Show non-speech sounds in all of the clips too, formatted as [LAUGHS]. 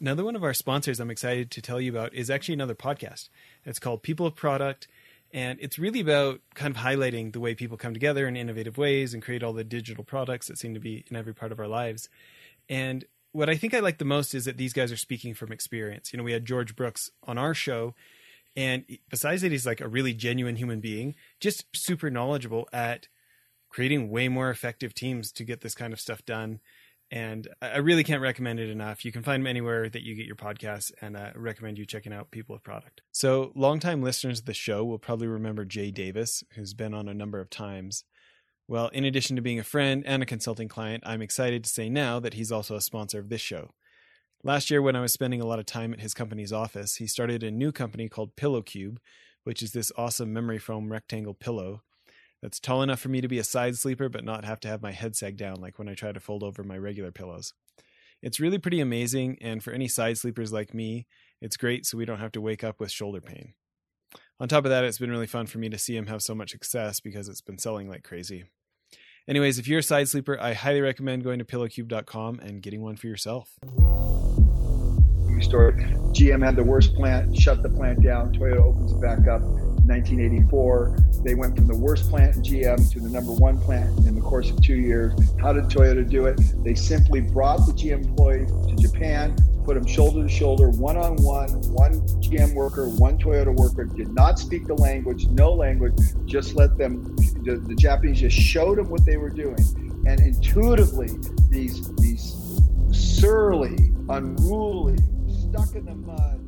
Another one of our sponsors I'm excited to tell you about is actually another podcast. It's called People of Product, and it's really about kind of highlighting the way people come together in innovative ways and create all the digital products that seem to be in every part of our lives. And what I think I like the most is that these guys are speaking from experience. You know, we had George Brooks on our show, and besides that, he's like a really genuine human being, just super knowledgeable at creating way more effective teams to get this kind of stuff done and I really can't recommend it enough. You can find them anywhere that you get your podcasts, and uh, I recommend you checking out People of Product. So, longtime listeners of the show will probably remember Jay Davis, who's been on a number of times. Well, in addition to being a friend and a consulting client, I'm excited to say now that he's also a sponsor of this show. Last year, when I was spending a lot of time at his company's office, he started a new company called Pillow Cube, which is this awesome memory foam rectangle pillow that's tall enough for me to be a side sleeper but not have to have my head sag down like when I try to fold over my regular pillows. It's really pretty amazing, and for any side sleepers like me, it's great so we don't have to wake up with shoulder pain. On top of that, it's been really fun for me to see him have so much success because it's been selling like crazy. Anyways, if you're a side sleeper, I highly recommend going to pillowcube.com and getting one for yourself. Story. GM had the worst plant, shut the plant down. Toyota opens it back up 1984. They went from the worst plant in GM to the number one plant in the course of two years. How did Toyota do it? They simply brought the GM employees to Japan, put them shoulder to shoulder, one on one, one GM worker, one Toyota worker, did not speak the language, no language, just let them, the, the Japanese just showed them what they were doing. And intuitively, these, these surly, unruly, stuck in the mud,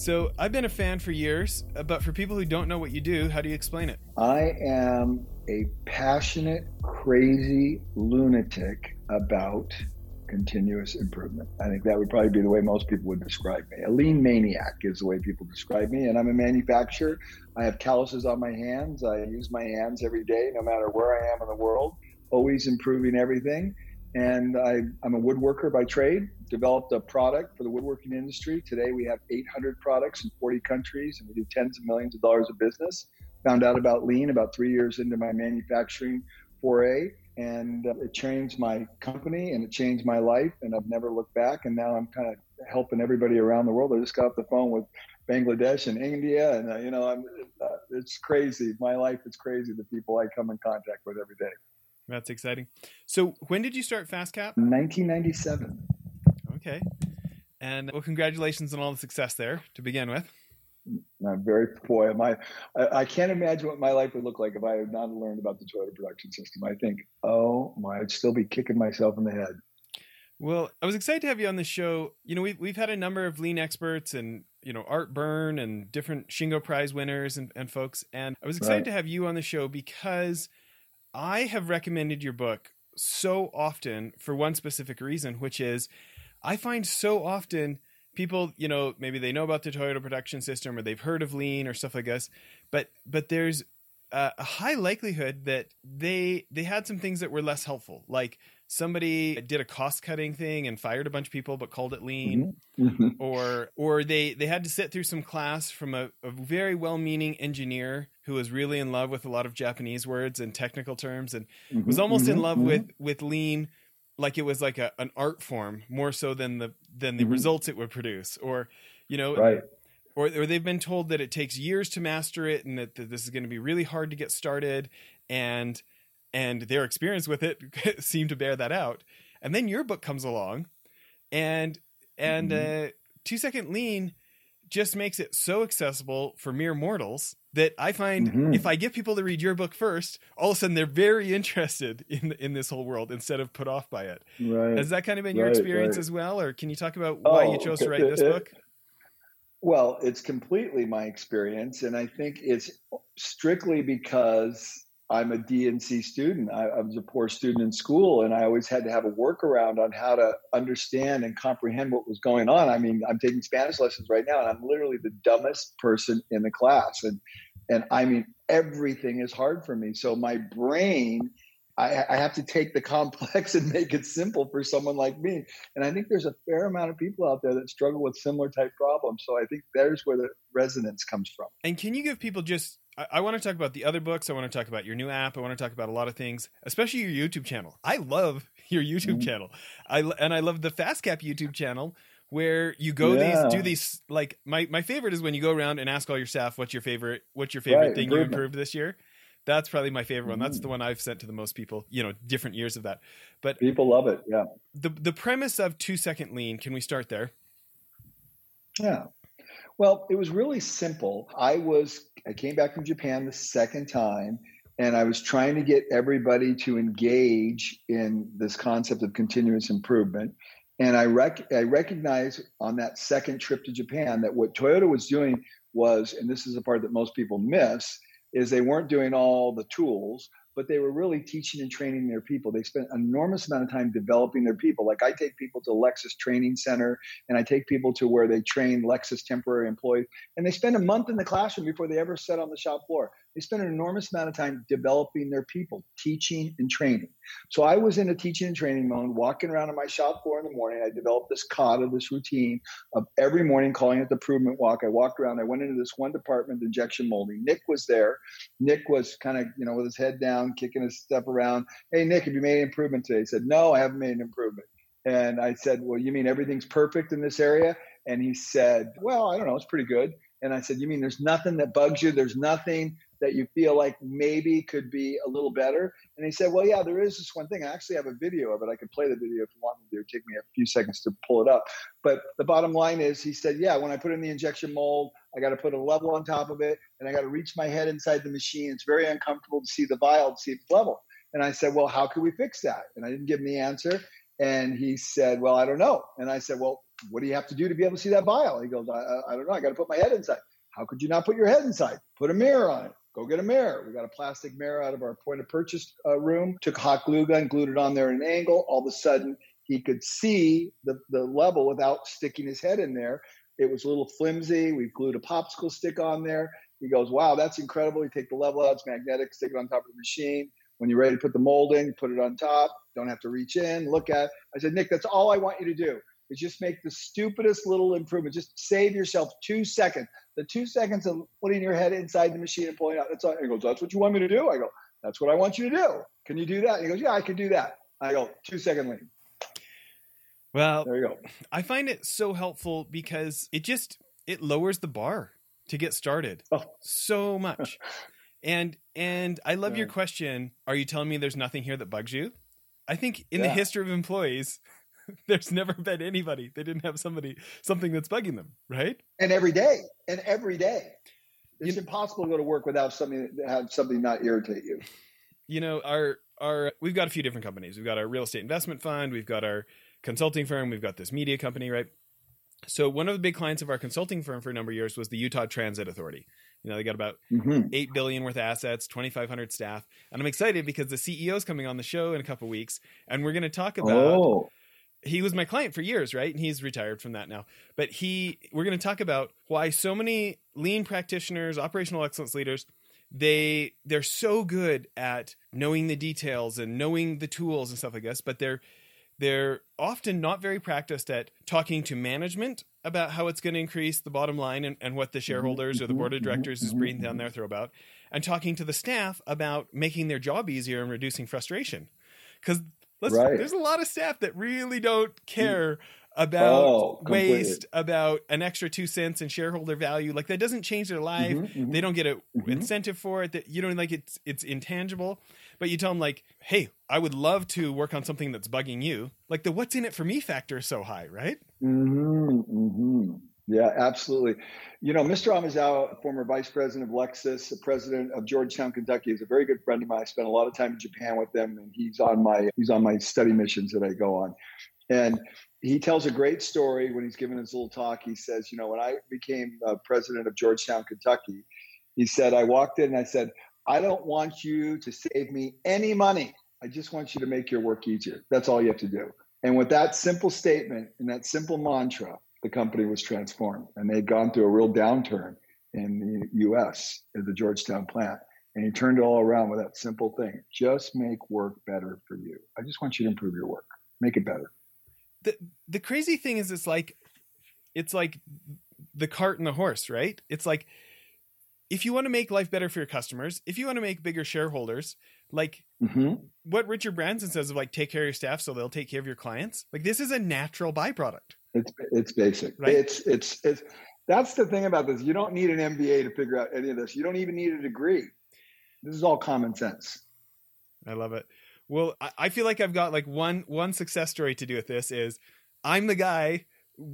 So I've been a fan for years, uh, but for people who don't know what you do, how do you explain it? I am a passionate, crazy lunatic about continuous improvement. I think that would probably be the way most people would describe me. A lean maniac is the way people describe me. And I'm a manufacturer. I have calluses on my hands. I use my hands every day, no matter where I am in the world, always improving everything and I, am a woodworker by trade. Developed a product for the woodworking industry. Today we have 800 products in 40 countries, and we do tens of millions of dollars of business. Found out about lean about three years into my manufacturing foray, and uh, it changed my company and it changed my life, and I've never looked back. And now I'm kind of helping everybody around the world. I just got off the phone with Bangladesh and India, and uh, you know, I'm, uh, it's crazy. My life is crazy. The people I come in contact with every day. That's exciting. So, when did you start FastCap? 1997. Okay. And well, congratulations on all the success there to begin with. I'm very boy, my I, I, can't imagine what my life would look like if I had not learned about the Toyota production system. I think, oh my, I'd still be kicking myself in the head. Well, I was excited to have you on the show. You know, we've we've had a number of lean experts and you know Art Byrne and different Shingo Prize winners and, and folks, and I was excited right. to have you on the show because I have recommended your book so often for one specific reason, which is I find so often people, you know, maybe they know about the Toyota production system or they've heard of lean or stuff like this, but but there's a, a high likelihood that they they had some things that were less helpful, like somebody did a cost cutting thing and fired a bunch of people but called it lean mm-hmm. mm-hmm. or or they they had to sit through some class from a, a very well meaning engineer who was really in love with a lot of japanese words and technical terms and mm-hmm. was almost in mm-hmm. love with mm-hmm. with lean like it was like a, an art form more so than the than the results it would produce or you know right or, or they've been told that it takes years to master it and that, that this is going to be really hard to get started and and their experience with it [LAUGHS] seemed to bear that out. And then your book comes along, and and mm-hmm. uh, two second lean just makes it so accessible for mere mortals that I find mm-hmm. if I get people to read your book first, all of a sudden they're very interested in in this whole world instead of put off by it. Right. Has that kind of been your experience right. as well, or can you talk about why oh, you chose to write this book? Well, it's completely my experience, and I think it's strictly because I'm a DNC student. I, I, was a poor student in school, and I always had to have a workaround on how to understand and comprehend what was going on. I mean, I'm taking Spanish lessons right now, and I'm literally the dumbest person in the class. And and I mean, everything is hard for me. So my brain I, I, have to take the [LAUGHS] complex and make it simple for someone like me. And I think there's a fair amount of people out there that struggle with similar type problems. So I think there's where the resonance comes from. And can you give people just I, I want to talk about the other books. I want to talk about your new app. I want to talk about a lot of things, especially your YouTube channel. I love [LAUGHS] your YouTube mm-hmm. channel. I and I love the FastCap YouTube channel where you go yeah. these do these like my my favorite is when you go around and ask all your staff what's your favorite what's your favorite right, thing you improved this year that's probably my favorite one. That's the mm. one I've sent to the most people. You know, different years of that. But people love it. Yeah. The the premise of two second lean. Can we start there? Yeah. Well, it was really simple. I was I came back from Japan the second time and I was trying to get everybody to engage in this concept of continuous improvement. And I rec- I recognized on that second trip to Japan that what Toyota was doing was, and this is the part that most people miss, is they weren't doing all the tools but they were really teaching and training their people. They spent an enormous amount of time developing their people. Like I take people to Lexus Training Center and I take people to where they train Lexus temporary employees, and they spend a month in the classroom before they ever set on the shop floor. They spend an enormous amount of time developing their people, teaching and training. So I was in a teaching and training mode, walking around on my shop floor in the morning. I developed this kata, this routine of every morning calling it the improvement walk. I walked around. I went into this one department, injection molding. Nick was there. Nick was kind of, you know, with his head down, kicking his step around. Hey, Nick, have you made an improvement today? He said, No, I haven't made an improvement. And I said, Well, you mean everything's perfect in this area? And he said, Well, I don't know, it's pretty good. And I said, You mean there's nothing that bugs you? There's nothing that you feel like maybe could be a little better? And he said, Well, yeah, there is this one thing. I actually have a video of it. I could play the video if you want me to. It'd take me a few seconds to pull it up. But the bottom line is, he said, Yeah, when I put in the injection mold, I got to put a level on top of it and I got to reach my head inside the machine. It's very uncomfortable to see the vial, to see the level. And I said, Well, how can we fix that? And I didn't give him the answer. And he said, Well, I don't know. And I said, Well, what do you have to do to be able to see that vial? He goes, I, I don't know. I got to put my head inside. How could you not put your head inside? Put a mirror on it. Go get a mirror. We got a plastic mirror out of our point of purchase uh, room. Took a hot glue gun, glued it on there at an angle. All of a sudden, he could see the, the level without sticking his head in there. It was a little flimsy. We glued a popsicle stick on there. He goes, Wow, that's incredible. You take the level out, it's magnetic, stick it on top of the machine. When you're ready to put the mold in, put it on top. Don't have to reach in, look at. It. I said, Nick, that's all I want you to do is just make the stupidest little improvement. Just save yourself two seconds. The two seconds of putting your head inside the machine and pulling out. That's all. He goes, That's what you want me to do? I go, That's what I want you to do. Can you do that? He goes, Yeah, I can do that. I go, Two second lean. Well, there you go. I find it so helpful because it just it lowers the bar to get started oh. so much. [LAUGHS] and and I love yeah. your question. Are you telling me there's nothing here that bugs you? I think in yeah. the history of employees, [LAUGHS] there's never been anybody. They didn't have somebody something that's bugging them right? And every day and every day. It's you, impossible to go to work without something that have something not irritate you. You know our our we've got a few different companies. We've got our real estate investment fund we've got our consulting firm we've got this media company right? So one of the big clients of our consulting firm for a number of years was the utah transit authority. You know they got about mm-hmm. 8 billion worth of assets 2500 staff. And i'm excited because the ceo is coming on the show in a couple weeks and we're going to talk about oh he was my client for years, right? And he's retired from that now. But he, we're going to talk about why so many lean practitioners, operational excellence leaders, they they're so good at knowing the details and knowing the tools and stuff like this, but they're they're often not very practiced at talking to management about how it's going to increase the bottom line and, and what the mm-hmm, shareholders or the board of mm-hmm, directors is breathing down mm-hmm. their throat about, and talking to the staff about making their job easier and reducing frustration. Because Let's, right. There's a lot of staff that really don't care about oh, waste, about an extra two cents and shareholder value. Like that doesn't change their life. Mm-hmm, mm-hmm. They don't get an mm-hmm. incentive for it. That you know, like it's it's intangible. But you tell them like, hey, I would love to work on something that's bugging you. Like the what's in it for me factor is so high, right? Yeah, absolutely. You know, Mr. Amazawa, former vice president of Lexus, the president of Georgetown, Kentucky, is a very good friend of mine. I spent a lot of time in Japan with him, and he's on my he's on my study missions that I go on. And he tells a great story when he's giving his little talk. He says, you know, when I became uh, president of Georgetown, Kentucky, he said, I walked in and I said, I don't want you to save me any money. I just want you to make your work easier. That's all you have to do. And with that simple statement and that simple mantra, the company was transformed. And they'd gone through a real downturn in the US at the Georgetown plant. And he turned it all around with that simple thing just make work better for you. I just want you to improve your work, make it better. The, the crazy thing is, it's like, it's like the cart and the horse, right? It's like, if you want to make life better for your customers, if you want to make bigger shareholders, like mm-hmm. what Richard Branson says of like take care of your staff so they'll take care of your clients, like this is a natural byproduct. It's it's basic. Right? It's it's it's that's the thing about this. You don't need an MBA to figure out any of this. You don't even need a degree. This is all common sense. I love it. Well, I feel like I've got like one one success story to do with this is I'm the guy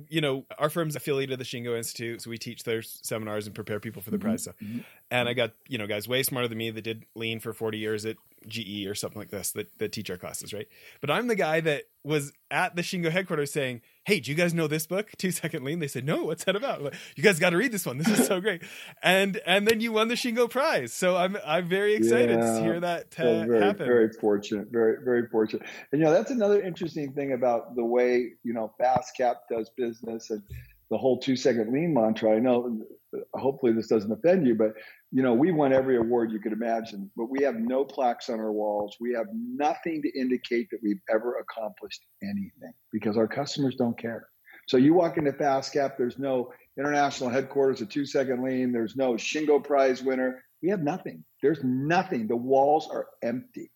you know, our firm's affiliated with the Shingo Institute, so we teach their seminars and prepare people for the mm-hmm. prize. So, mm-hmm. and I got you know guys way smarter than me that did lean for forty years at GE or something like this that that teach our classes, right? But I'm the guy that was at the Shingo headquarters saying, "Hey, do you guys know this book, [LAUGHS] Two Second Lean?" They said, "No, what's that about?" Like, you guys got to read this one. This is so great. [LAUGHS] and and then you won the Shingo Prize, so I'm I'm very excited yeah, to hear that uh, very, happen. Very fortunate, very very fortunate. And you know that's another interesting thing about the way you know FastCap does business and the whole two second lean mantra. I know hopefully this doesn't offend you, but you know, we won every award you could imagine, but we have no plaques on our walls. We have nothing to indicate that we've ever accomplished anything because our customers don't care. So you walk into FastCap, there's no international headquarters a two second lean, there's no Shingo Prize winner. We have nothing. There's nothing. The walls are empty.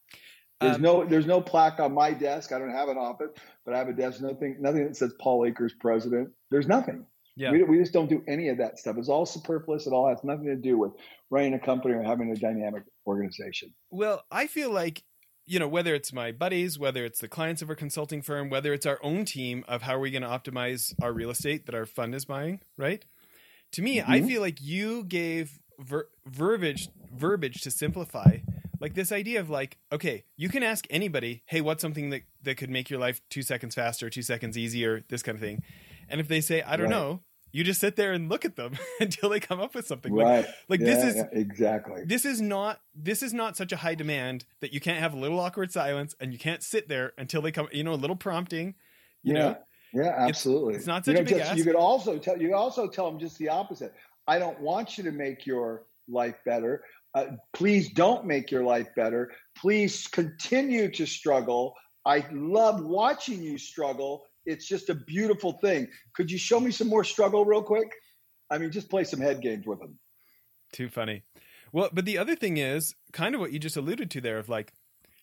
There's um, no there's no plaque on my desk. I don't have an office, but I have a desk. Nothing nothing that says Paul Akers president. There's nothing. Yeah. We, we just don't do any of that stuff. It's all superfluous. It all has nothing to do with running a company or having a dynamic organization. Well, I feel like, you know, whether it's my buddies, whether it's the clients of our consulting firm, whether it's our own team of how are we going to optimize our real estate that our fund is buying, right? To me, mm-hmm. I feel like you gave ver- verbiage verbiage to simplify like this idea of like okay you can ask anybody hey what's something that, that could make your life two seconds faster two seconds easier this kind of thing and if they say, I don't right. know, you just sit there and look at them [LAUGHS] until they come up with something. Right. Like, like yeah, this is yeah, exactly. This is not this is not such a high demand that you can't have a little awkward silence and you can't sit there until they come. You know, a little prompting. You yeah. know. Yeah, absolutely. It's, it's not such you know, a big just, ask. You could also tell you also tell them just the opposite. I don't want you to make your life better. Uh, please don't make your life better. Please continue to struggle. I love watching you struggle it's just a beautiful thing. Could you show me some more struggle real quick? I mean, just play some head games with them. Too funny. Well, but the other thing is kind of what you just alluded to there of like,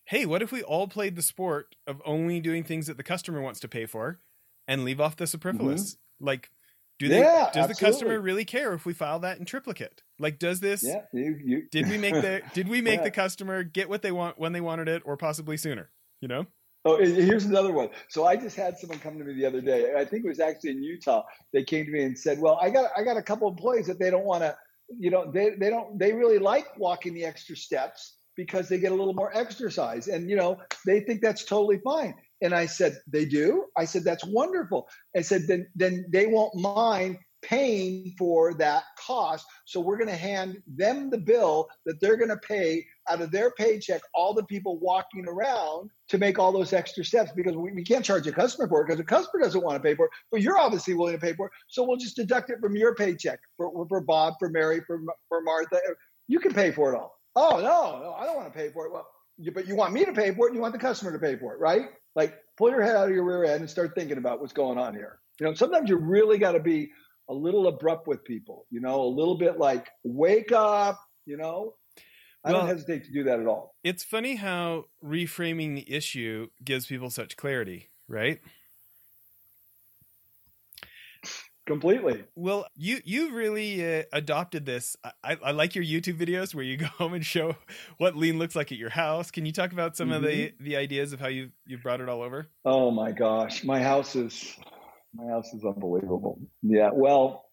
hey, what if we all played the sport of only doing things that the customer wants to pay for and leave off the superfluous? Mm-hmm. Like, do they yeah, does absolutely. the customer really care if we file that in triplicate? Like does this yeah, you, you. did we make the [LAUGHS] did we make yeah. the customer get what they want when they wanted it or possibly sooner? You know? Oh, here's another one. So I just had someone come to me the other day. I think it was actually in Utah. They came to me and said, "Well, I got I got a couple employees that they don't want to, you know, they they don't they really like walking the extra steps because they get a little more exercise, and you know they think that's totally fine." And I said, "They do." I said, "That's wonderful." I said, "Then then they won't mind paying for that cost. So we're going to hand them the bill that they're going to pay out of their paycheck, all the people walking around to make all those extra steps because we, we can't charge a customer for it because the customer doesn't want to pay for it, but you're obviously willing to pay for it. So we'll just deduct it from your paycheck for, for Bob, for Mary, for, for Martha. You can pay for it all. Oh, no, no, I don't want to pay for it. Well, you, but you want me to pay for it and you want the customer to pay for it, right? Like pull your head out of your rear end and start thinking about what's going on here. You know, sometimes you really got to be a little abrupt with people, you know, a little bit like wake up, you know. I well, don't hesitate to do that at all. It's funny how reframing the issue gives people such clarity, right? Completely. Well, you you really uh, adopted this. I, I, like your YouTube videos where you go [LAUGHS] home and show what lean looks like at your house. Can you talk about some mm-hmm. of the mm-hmm. the ideas of how you you've brought it all over? Oh my gosh, my house is my house is unbelievable. Yeah. Well,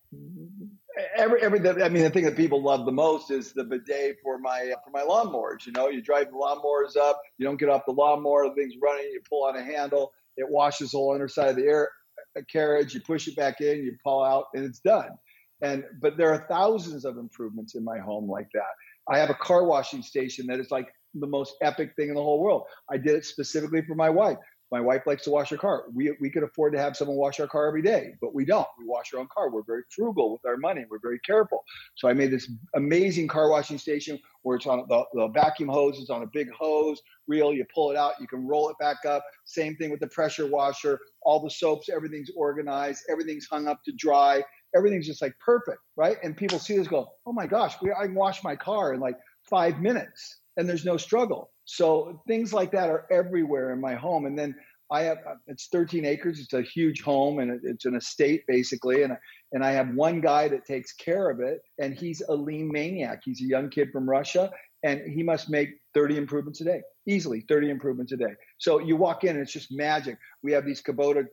every every I mean, the thing that people love the most is the bidet for my for my lawnmowers. You know, you drive the lawnmowers up, you don't get off the lawnmower, the thing's running, you pull on a handle, it washes the whole underside of the air uh, carriage, you push it back in, you pull out, and it's done. And but there are thousands of improvements in my home like that. I have a car washing station that is like the most epic thing in the whole world. I did it specifically for my wife. My wife likes to wash her car. We, we could afford to have someone wash our car every day, but we don't. We wash our own car. We're very frugal with our money. We're very careful. So I made this amazing car washing station where it's on the, the vacuum hose is on a big hose reel. You pull it out, you can roll it back up. Same thing with the pressure washer. All the soaps, everything's organized, everything's hung up to dry. Everything's just like perfect, right? And people see this go, oh my gosh, we, I can wash my car in like five minutes and there's no struggle. So things like that are everywhere in my home. And then I have uh, it's 13 acres. It's a huge home and it's an estate basically. And and I have one guy that takes care of it, and he's a lean maniac. He's a young kid from Russia, and he must make 30 improvements a day, easily 30 improvements a day. So you walk in, and it's just magic. We have these Kubota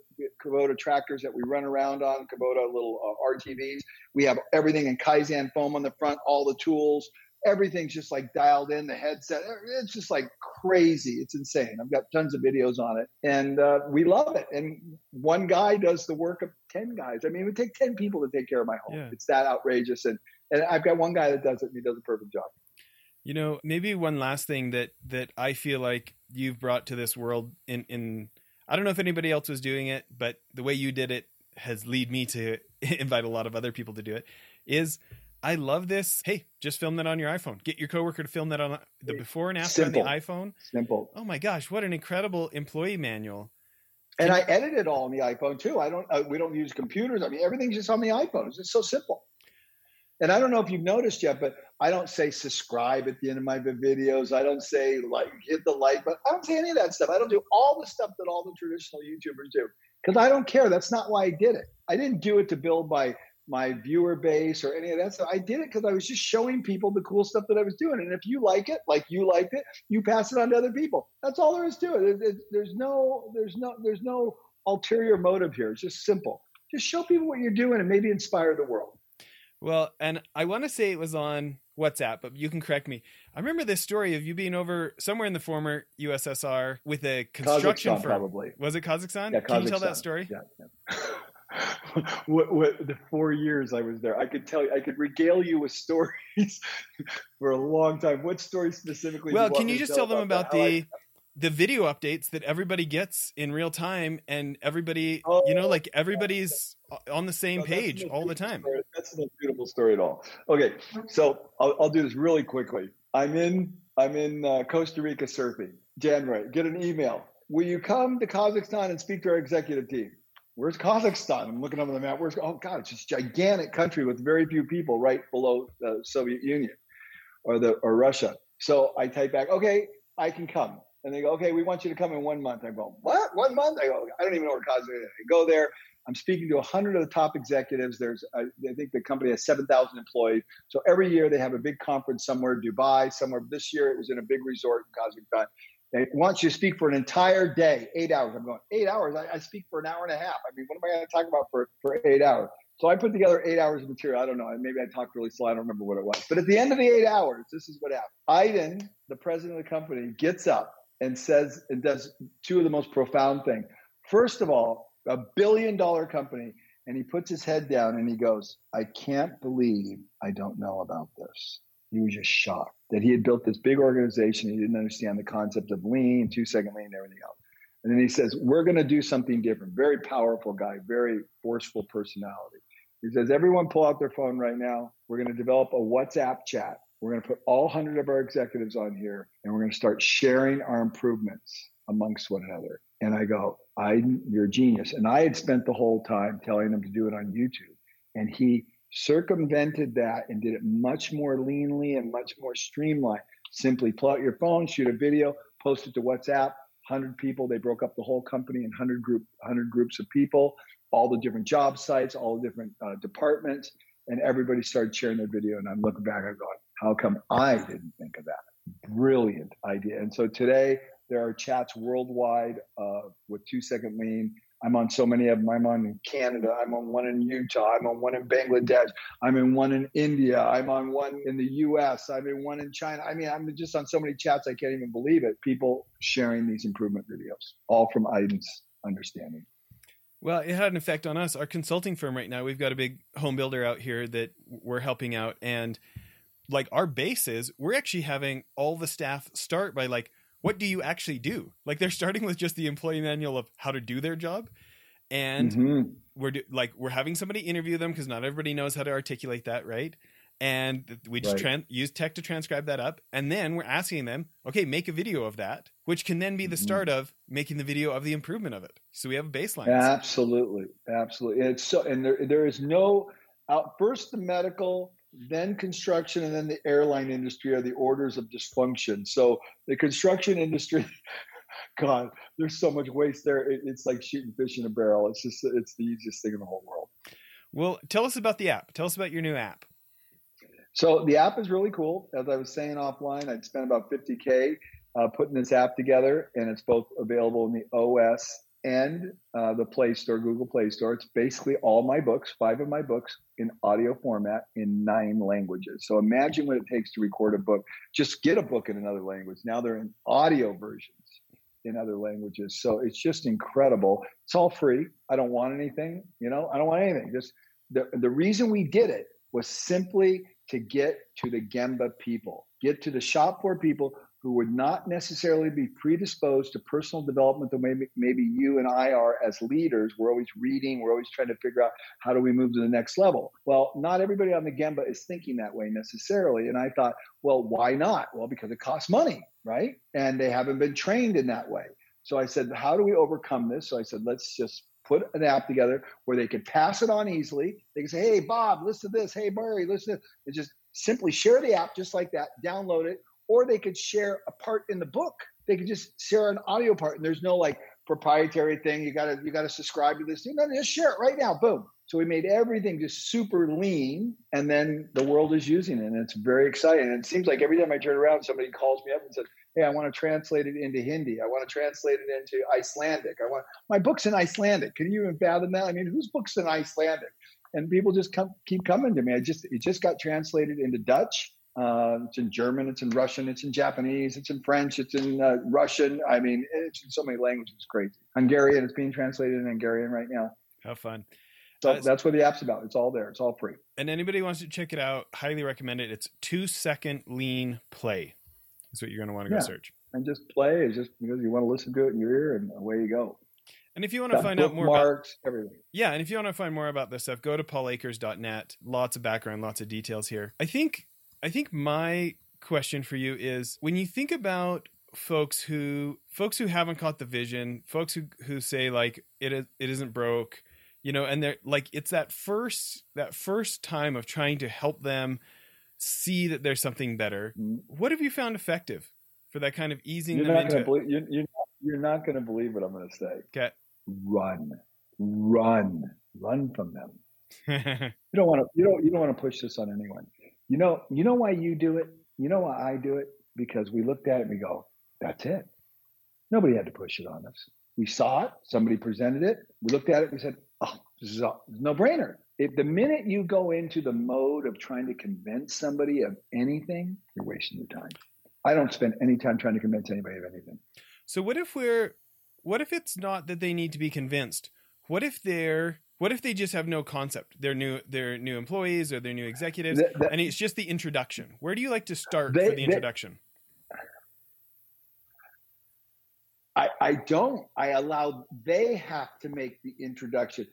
Kubota tractors that we run around on, Kubota little uh, RTVs. We have everything in Kaizen foam on the front, all the tools everything's just like dialed in the headset it's just like crazy. It's insane. I've got tons of videos on it and uh, we love it. And one guy does the work of 10 guys. I mean it would take 10 people to take care of my home. Yeah. it's that outrageous and and i've got one guy that does it and he does a perfect job. You know maybe one last thing that that i feel like you've brought to this world in in i don't know if anybody else was doing it but the way you did it has lead me to [LAUGHS] invite a lot of other people to do it is I love this. Hey, just film that on your iPhone. Get your coworker to film that on the before and after Simple. on the iPhone. Simple. Oh my gosh, what an incredible employee manual. Can and I edit it all on the iPhone too. I don't. Uh, we don't use computers. I mean, everything's just on the iPhone. It's just so simple. And I don't know if you've noticed yet, but I don't say subscribe at the end of my videos. I don't say like hit the like, but I don't say any of that stuff. I don't do all the stuff that all the traditional YouTubers do because I don't care. That's not why I did it. I didn't do it to build my my viewer base or any of that So I did it because I was just showing people the cool stuff that I was doing. And if you like it, like you liked it, you pass it on to other people. That's all there is to it. it, it there's no, there's no, there's no ulterior motive here. It's just simple. Just show people what you're doing and maybe inspire the world. Well, and I want to say it was on WhatsApp, but you can correct me. I remember this story of you being over somewhere in the former USSR with a construction Kazakhstan, firm. Probably was it Kazakhstan? Yeah, Kazakhstan. Can you tell that story? Yeah. yeah. [LAUGHS] [LAUGHS] what, what the four years I was there, I could tell you, I could regale you with stories [LAUGHS] for a long time. What story specifically? Well, can you just tell them about, about the the video updates that everybody gets in real time, and everybody, oh, you know, like everybody's on the same no, page all the time. Story. That's not a beautiful story at all. Okay, so I'll, I'll do this really quickly. I'm in I'm in uh, Costa Rica surfing. January, get an email. Will you come to Kazakhstan and speak to our executive team? Where's Kazakhstan? I'm looking up on the map. Where's oh god, it's just gigantic country with very few people right below the Soviet Union or the or Russia. So I type back, okay, I can come. And they go, okay, we want you to come in one month. I go, what? One month? I go, I don't even know where Kazakhstan is. I go there. I'm speaking to 100 of the top executives. There's, I, I think the company has 7,000 employees. So every year they have a big conference somewhere, Dubai, somewhere. This year it was in a big resort in Kazakhstan. They want you to speak for an entire day, eight hours. I'm going, eight hours? I, I speak for an hour and a half. I mean, what am I going to talk about for, for eight hours? So I put together eight hours of material. I don't know. Maybe I talked really slow. I don't remember what it was. But at the end of the eight hours, this is what happened. Iden, the president of the company, gets up and says and does two of the most profound things. First of all, a billion dollar company, and he puts his head down and he goes, I can't believe I don't know about this. He was just shocked that he had built this big organization. He didn't understand the concept of lean, two second lean, and everything else. And then he says, We're going to do something different. Very powerful guy, very forceful personality. He says, Everyone pull out their phone right now. We're going to develop a WhatsApp chat. We're going to put all 100 of our executives on here and we're going to start sharing our improvements amongst one another. And I go, I, you're a genius. And I had spent the whole time telling him to do it on YouTube. And he circumvented that and did it much more leanly and much more streamlined. Simply pull out your phone, shoot a video, post it to WhatsApp. 100 people. They broke up the whole company in 100 group 100 groups of people, all the different job sites, all the different uh, departments, and everybody started sharing their video. And I'm looking back, I'm going, how come I didn't think of that? Brilliant idea. And so today there are chats worldwide uh, with two second lean I'm on so many of them. I'm on Canada. I'm on one in Utah. I'm on one in Bangladesh. I'm in one in India. I'm on one in the US. I'm in one in China. I mean, I'm just on so many chats, I can't even believe it. People sharing these improvement videos, all from Aydin's understanding. Well, it had an effect on us. Our consulting firm right now, we've got a big home builder out here that we're helping out. And like our base is we're actually having all the staff start by like what do you actually do like they're starting with just the employee manual of how to do their job and Mhm. we're do, like we're having somebody interview them because not everybody knows how to articulate that right and we just Right. tran- use tech to transcribe that up and then we're asking them okay make a video of that which can then be the Mhm. start of making the video of the improvement of it so we have a baseline Absolutely, absolutely. It's so, and there there is no out first the medical, then construction, and then the airline industry are the orders of dysfunction. So the construction industry, [LAUGHS] God, there's so much waste there. It, it's like shooting fish in a barrel. It's just it's the easiest thing in the whole world. well tell us about the app tell us about your new app So the app is really cool. As I was saying offline, I'd spent about 50k uh, putting this app together, and it's both available in the OS and uh, the Play Store, Google Play Store. It's basically all my books, five of my books, in audio format in nine languages. So imagine what it takes to record a book. Just get a book in another language. Now they're in audio versions in other languages. So it's just incredible. It's all free. I don't want anything. You know, I don't want anything. Just the the reason we did it was simply to get to the Gemba people, get to the shop floor people who would not necessarily be predisposed to personal development the way maybe you and I are as leaders. We're always reading, we're always trying to figure out how do we move to the next level. Well, not everybody on the Gemba is thinking that way necessarily. And I thought, well, why not? Well, because it costs money, right? And they haven't been trained in that way. So I said, how do we overcome this? So I said, let's just put an app together where they could pass it on easily. They can say, hey, Bob, listen to this. Hey, Barry, listen to this. And just simply share the app just like that, download it, or they could share a part in the book. They could just share an audio part, and there's no like proprietary thing. You gotta you gotta subscribe to this. You know, just share it right now. Boom. So we made everything just super lean, and then the world is using it, and it's very exciting. And it seems like every time I turn around, somebody calls me up and says, "Hey, I want to translate it into Hindi. I want to translate it into Icelandic. I want my book's in Icelandic. Can you even fathom that? I mean, whose book's in Icelandic?" And people just come keep coming to me. I just it just got translated into Dutch. Uh, it's in German, it's in Russian, it's in Japanese, it's in French, it's in uh, Russian. I mean, it's in so many languages. It's crazy. Hungarian, it's being translated in Hungarian right now. how fun So Uh, that's what the app's about. It's all there. It's all free. and anybody wants to check it out highly recommend it it's two second lean play is what you're going to want to go search And just play is just because you want to listen to it in your ear, and away you go. and if you want to find out more about everything. Yeah, and if you want to find more about this stuff, go to paulakers.net. Lots of background, lots of details here. I think I think my question for you is when you think about folks who folks who haven't caught the vision, folks who who say like it is it isn't broke, you know, and they're like it's that first that first time of trying to help them see that there's something better. Mhm. What have you found effective for that kind of easing You're them not into it? believe. You're, you're, you're not going to believe what I'm going to say. Okay. Run, run, run from them. [LAUGHS] You don't want to. You don't. You don't want to push this on anyone. You know. You know why you do it. You know why I do it because we looked at it and we go, "That's it." Nobody had to push it on us. We saw it. Somebody presented it. We looked at it. We said, "Oh, this is a no brainer." If the minute you go into the mode of trying to convince somebody of anything, you're wasting your time. I don't spend any time trying to convince anybody of anything. So what if we're what if it's not that they need to be convinced? What if they're what if they just have no concept? They're new they're new employees or they're new executives The- the- and it's just the introduction. Where do you like to start They- for the they- introduction? I, I don't. I allow they have to make the introduction.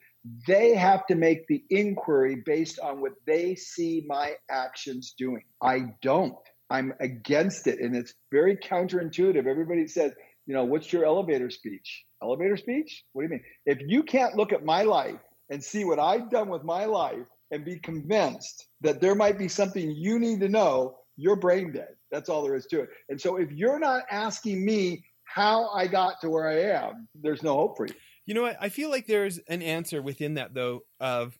They have to make the inquiry based on what they see my actions doing. I don't. I'm against it. And it's very counterintuitive. Everybody says, you know, what's your elevator speech? Elevator speech? What do you mean? If you can't look at my life and see what I've done with my life and be convinced that there might be something you need to know, you're brain dead. That's all there is to it. And so if you're not asking me how I got to where I am, there's no hope for you. You know what? I feel like there's an answer within that though of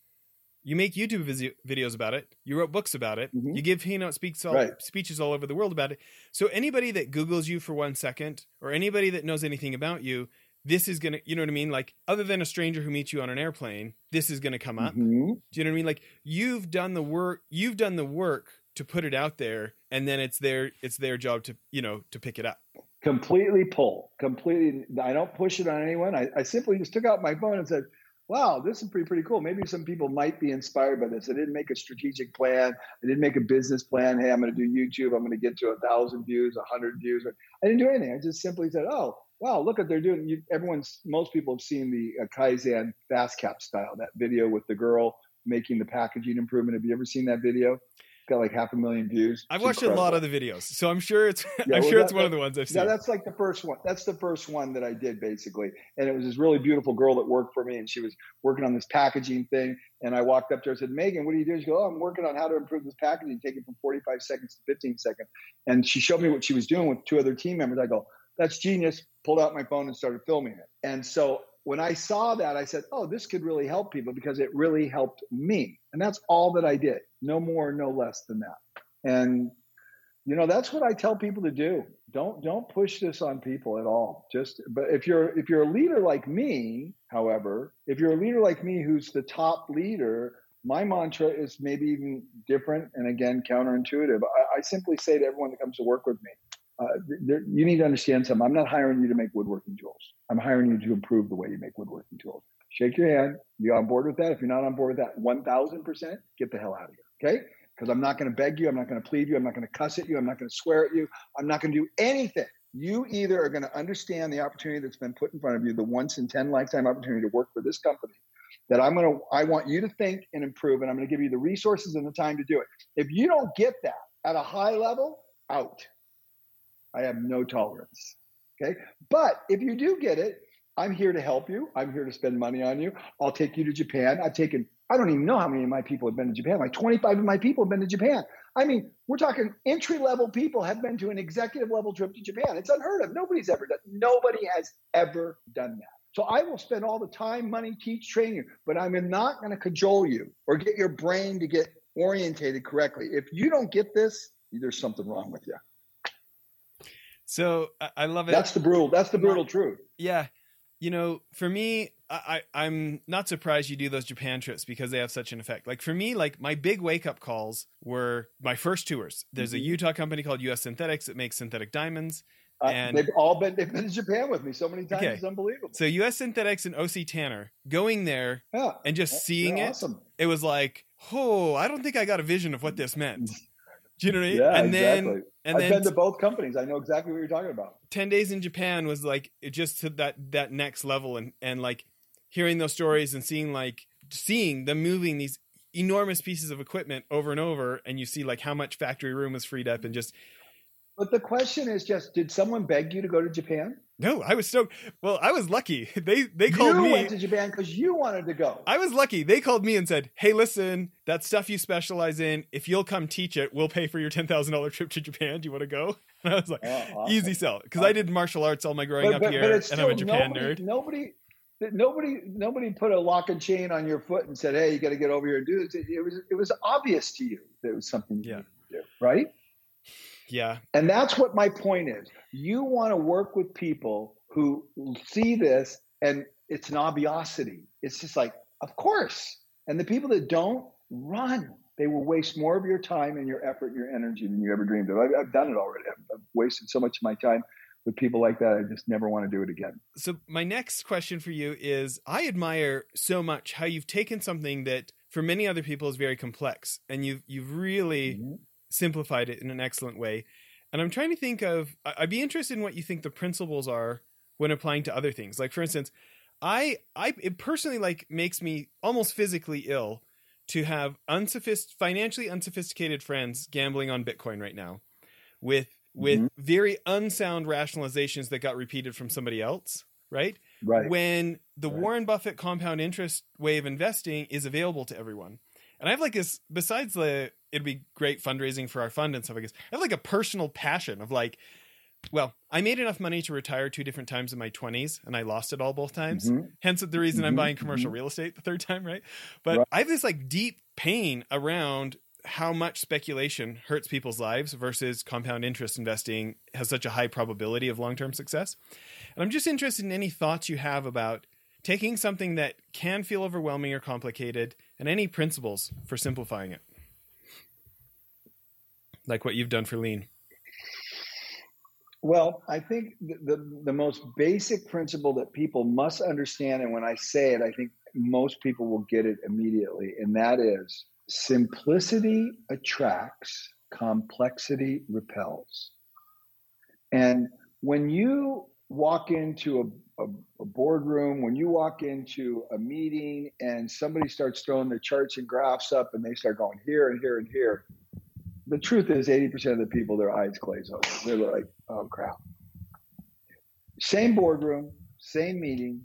you make YouTube videos about it. You wrote books about it. Mhm. You give keynote speaks all, Right. speeches all over the world about it. So anybody that Googles you for one second, or anybody that knows anything about you, this is gonna, you know what I mean? Like other than a stranger who meets you on an airplane, this is gonna come up. Mhm. Do you know what I mean? Like you've done the work. You've done the work to put it out there, and then it's their it's their job to you know to pick it up. Completely pull. Completely. I don't push it on anyone. I, I simply just took out my phone and said, wow, this is pretty pretty cool. Maybe some people might be inspired by this. I didn't make a strategic plan. I didn't make a business plan. Hey, I'm going to do YouTube. I'm going to get to a thousand views, a hundred views. I didn't do anything. I just simply said, oh, wow, look what they're doing. You, everyone's most people have seen the uh, Kaizen FastCap style that video with the girl making the packaging improvement. Have you ever seen that video? got like half a million views. I've watched incredible. a lot of the videos, so I'm sure it's [LAUGHS] yeah, I'm well, sure that, it's one that, of the ones I've seen. Yeah, that's like the first one. That's the first one that I did basically, and it was this really beautiful girl that worked for me, and she was working on this packaging thing. And I walked up to her and said, "Megan, what are you doing?" She goes, "Oh, I'm working on how to improve this packaging, take it from 45 seconds to 15 seconds." And she showed me what she was doing with two other team members. I go, "That's genius." Pulled out my phone and started filming it. And so when I saw that, I said, oh, this could really help people because it really helped me. And that's all that I did. No more, no less than that. And you know, that's what I tell people to do. Don't don't push this on people at all. Just but if you're if you're a leader like me, however, if you're a leader like me who's the top leader, my mantra is maybe even different and again counterintuitive. I, I simply say to everyone that comes to work with me, uh, you need to understand something. I'm not hiring you to make woodworking tools. I'm hiring you to improve the way you make woodworking tools. Shake your hand. You on board with that? If you're not on board with that, 1,000%, get the hell out of here. Okay? because I'm not going to beg you. I'm not going to plead you. I'm not going to cuss at you. I'm not going to swear at you. I'm not going to do anything. You either are going to understand the opportunity that's been put in front of you, the once in 10 lifetime opportunity to work for this company, that I'm going to, I want you to think and improve, and I'm going to give you the resources and the time to do it. If you don't get that at a high level, out. I have no tolerance. Okay. But if you do get it, I'm here to help you. I'm here to spend money on you. I'll take you to Japan. I've taken I don't even know how many of my people have been to Japan. Like 25 of my people have been to Japan. I mean, we're talking entry level people have been to an executive level trip to Japan. It's unheard of. Nobody's ever done. Nobody has ever done that. So I will spend all the time, money, teach, train you, but I'm not going to cajole you or get your brain to get orientated correctly. If you don't get this, there's something wrong with you. So I love it. That's the brutal. That's the brutal truth. Yeah, you know, for me, I, I'm not surprised you do those Japan trips because they have such an effect. Like for me, like my big wake up calls were my first tours. There's mm-hmm. a Utah company called US Synthetics that makes synthetic diamonds. Uh, and they've all been they've been to Japan with me so many times. Okay. It's unbelievable. So US Synthetics and OC Tanner going there yeah. and just seeing it, awesome. it was like, oh, I don't think I got a vision of what this meant. [LAUGHS] Do you know what I mean? Yeah, and exactly. Then, and I've then been to both companies. I know exactly what you're talking about. Ten days in Japan was like just to that that next level, and and like hearing those stories and seeing like seeing them moving these enormous pieces of equipment over and over and you see like how much factory room was freed up and just but the question is just did someone beg you to go to japan no i was so well i was lucky [LAUGHS] they they called you me went to japan because you wanted to go i was lucky they called me and said hey listen that stuff you specialize in if you'll come teach it we'll pay for your $10000 trip to japan do you want to go [LAUGHS] and i was like oh, awesome. easy sell because awesome. i did martial arts all my growing but, up here and i'm a japan nobody, nerd nobody nobody nobody put a lock and chain on your foot and said, "Hey, you got to get over here and do this." It was it was obvious to you that it was something you yeah. do, right? Yeah. And that's what my point is. You want to work with people who see this and it's an obviosity. It's just like, of course. And the people that don't run, they will waste more of your time and your effort and your energy than you ever dreamed of. I've, I've done it already. I've, I've wasted so much of my time with people like that, I just never want to do it again. So, my next question for you is I admire so much how you've taken something that for many other people is very complex and you've, you've really mm-hmm. Simplified it in an excellent way. And I'm trying to think of, I'd be interested in what you think the principles are when applying to other things. Like, for instance, I, I, it personally like makes me almost physically ill to have unsophist- financially unsophisticated friends gambling on Bitcoin right now with with mm-hmm. very unsound rationalizations that got repeated from somebody else, right? Right. When the right. Warren Buffett compound interest way of investing is available to everyone. And I have like this besides the it'd be great fundraising for our fund and stuff I guess. I have like a personal passion of like well, I made enough money to retire two different times in my 20s and I lost it all both times. Mm-hmm. Hence the reason mm-hmm. I'm buying commercial mm-hmm. real estate the third time, right? But right. I have this like deep pain around how much speculation hurts people's lives versus compound interest investing has such a high probability of long term success. And I'm just interested in any thoughts you have about taking something that can feel overwhelming or complicated and any principles for simplifying it. Like what you've done for lean. Well, I think the, the, the most basic principle that people must understand, and when I say it, I think most people will get it immediately, and that is simplicity attracts, complexity repels. And when you walk into a, a, a, boardroom, when you walk into a meeting and somebody starts throwing their charts and graphs up and they start going here and here and here, the truth is 80% of the people, their eyes glaze over. They're like, oh crap. Same boardroom, same meeting,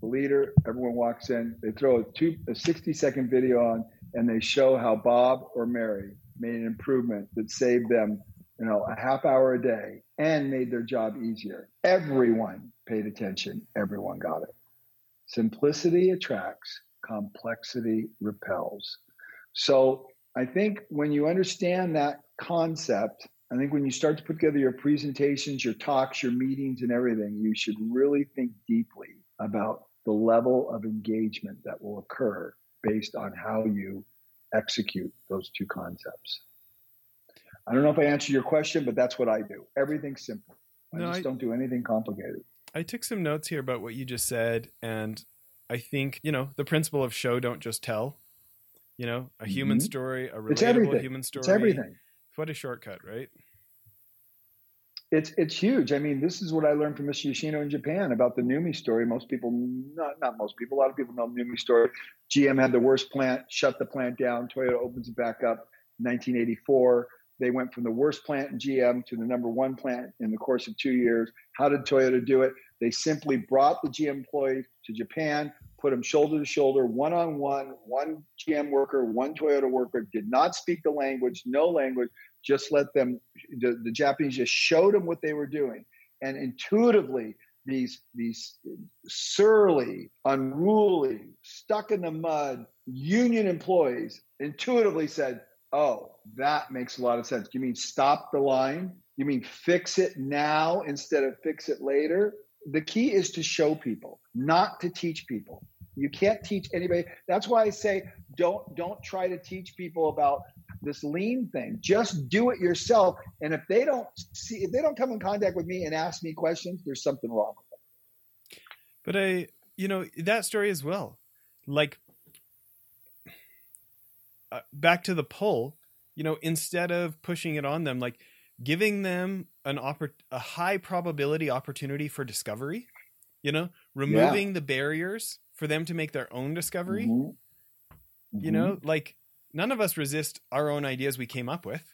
the leader, everyone walks in, they throw a, two, a 60 second video on and they show how Bob or Mary made an improvement that saved them you know, a half hour a day and made their job easier. Everyone paid attention. Everyone got it. Simplicity attracts, complexity repels. So I think when you understand that concept, I think when you start to put together your presentations, your talks, your meetings, and everything, you should really think deeply about the level of engagement that will occur based on how you execute those two concepts. I don't know if I answered your question, but that's what I do. Everything's simple. I no, just I, don't do anything complicated. I took some notes here about what you just said, and I think you know the principle of show don't just tell. You know, a human mm-hmm. story, a relatable human story. It's everything. What a shortcut, right? It's it's huge. I mean, this is what I learned from Mr. Yoshino in Japan about the NUMMI story. Most people, not not most people, a lot of people know the NUMMI story. GM had the worst plant, shut the plant down. Toyota opens it back up. 1984 they went from the worst plant in GM to the number one plant in the course of two years. How did Toyota do it? They simply brought the GM employees to Japan, put them shoulder to shoulder, one on one, one GM worker, one Toyota worker, did not speak the language, no language, just let them, the, the Japanese just showed them what they were doing. And intuitively, these, these surly, unruly, stuck in the mud union employees intuitively said, Oh, that makes a lot of sense. You mean stop the line? You mean fix it now instead of fix it later? The key is to show people, not to teach people. You can't teach anybody. That's why I say don't don't try to teach people about this lean thing. Just do it yourself. And if they don't see if they don't come in contact with me and ask me questions, there's something wrong with them. But I you know, that story as well. Like uh, back to the pull, you know, instead of pushing it on them, like giving them an oppor- a high probability opportunity for discovery, you know, removing yeah. the barriers for them to make their own discovery. Mm-hmm. Mm-hmm. You know, like none of us resist our own ideas we came up with,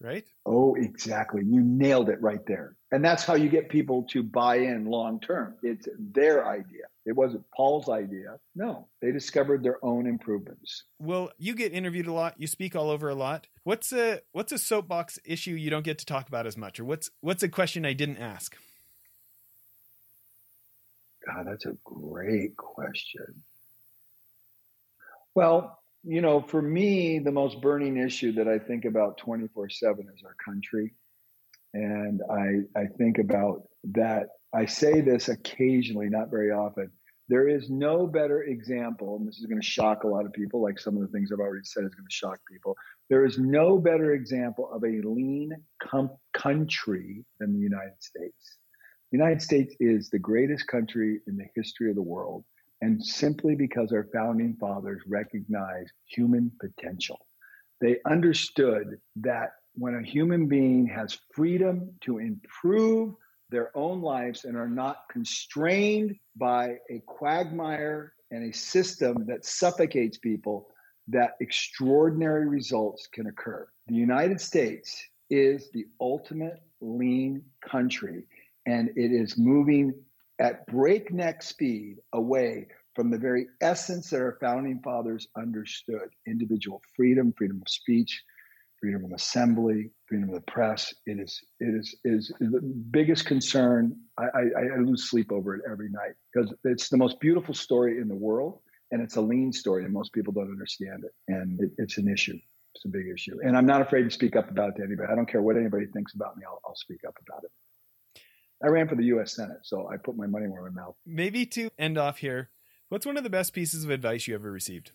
right? Oh, exactly. You nailed it right there. And that's how you get people to buy in long term. It's their idea. It wasn't Paul's idea. No, they discovered their own improvements. Well, you get interviewed a lot. You speak all over a lot. What's a what's a soapbox issue you don't get to talk about as much, or what's what's a question I didn't ask? God, that's a great question. Well, you know, for me, the most burning issue that I think about 24 7 is our country. And I, I think about that I say this occasionally, not very often. There is no better example, and this is going to shock a lot of people, like some of the things I've already said is going to shock people. There is no better example of a lean com- country than the United States. The United States is the greatest country in the history of the world, and simply because our founding fathers recognized human potential. They understood that when a human being has freedom to improve their own lives and are not constrained by a quagmire and a system that suffocates people, that extraordinary results can occur. The United States is the ultimate lean country, and it is moving at breakneck speed away from the very essence that our founding fathers understood individual freedom, freedom of speech, freedom of assembly, freedom of the press. It is it is is, the biggest concern. I, I, I, lose sleep over it every night because it's the most beautiful story in the world, and it's a lean story, and most people don't understand it, and it, it's an issue. It's a big issue, and I'm not afraid to speak up about it to anybody. I don't care what anybody thinks about me. I'll, I'll speak up about it. I ran for the U.S. Senate, so I put my money where my mouth. Maybe to end off here, what's one of the best pieces of advice you ever received?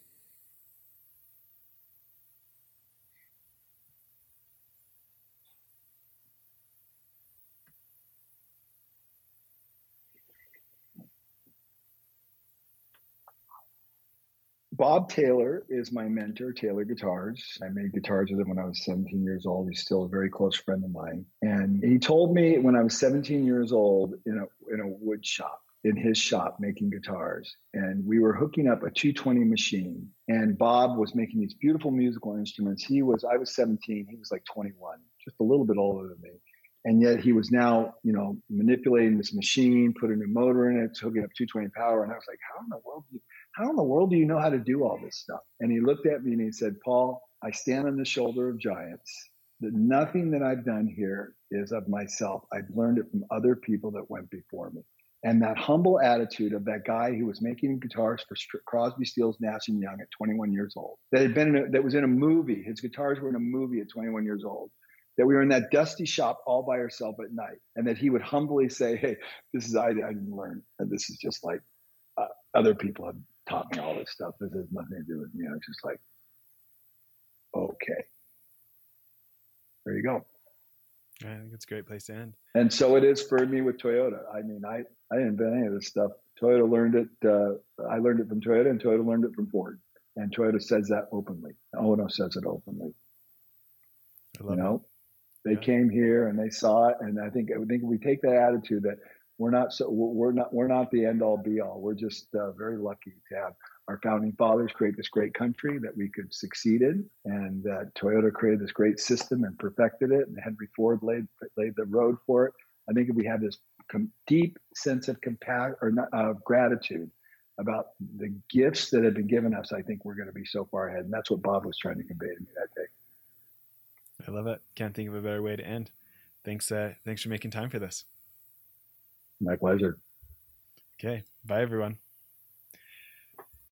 Bob Taylor is my mentor, Taylor Guitars. I made guitars with him when I was 17 years old. He's still a very close friend of mine. And he told me when I was 17 years old in a, in a wood shop, in his shop making guitars. And we were hooking up a 220 machine. And Bob was making these beautiful musical instruments. He was, I was 17, he was like 21, just a little bit older than me and yet he was now, you know, manipulating this machine, put a new motor in it, hooking up 220 power. And I was like, how in the world do you, how in the world do you know how to do all this stuff? And he looked at me and he said, Paul, I stand on the shoulder of giants. That nothing that I've done here is of myself. I've learned it from other people that went before me. And that humble attitude of that guy who was making guitars for Crosby, Stills, Nash and Young at 21 years old, that had been a, that was in a movie. His guitars were in a movie at 21 years old that we were in that dusty shop all by ourselves at night, and that he would humbly say, "Hey, this is I, I didn't learn, and this is just like uh, other people have taught me all this stuff. This has nothing to do with me." I was just like, "Okay, there you go." I think it's a great place to end. And so it is for me with Toyota. I mean, I I didn't invent any of this stuff. Toyota learned it. Uh, I learned it from Toyota, and Toyota learned it from Ford. And Toyota says that openly. Ohno says it openly. you know, it. They yeah. came here and they saw it, and I think I think we take that attitude that we're not so we're not we're not the end all be all. We're just uh, very lucky to have our founding fathers create this great country that we could succeed in, and uh, Toyota created this great system and perfected it, and Henry Ford laid laid the road for it. I think if we have this com- deep sense of compassion or not, gratitude about the gifts that have been given us, I think we're going to be so far ahead, and that's what Bob was trying to convey to me that day. I love it. Can't think of a better way to end. Thanks. Uh, thanks for making time for this. My pleasure. Okay. Bye, everyone.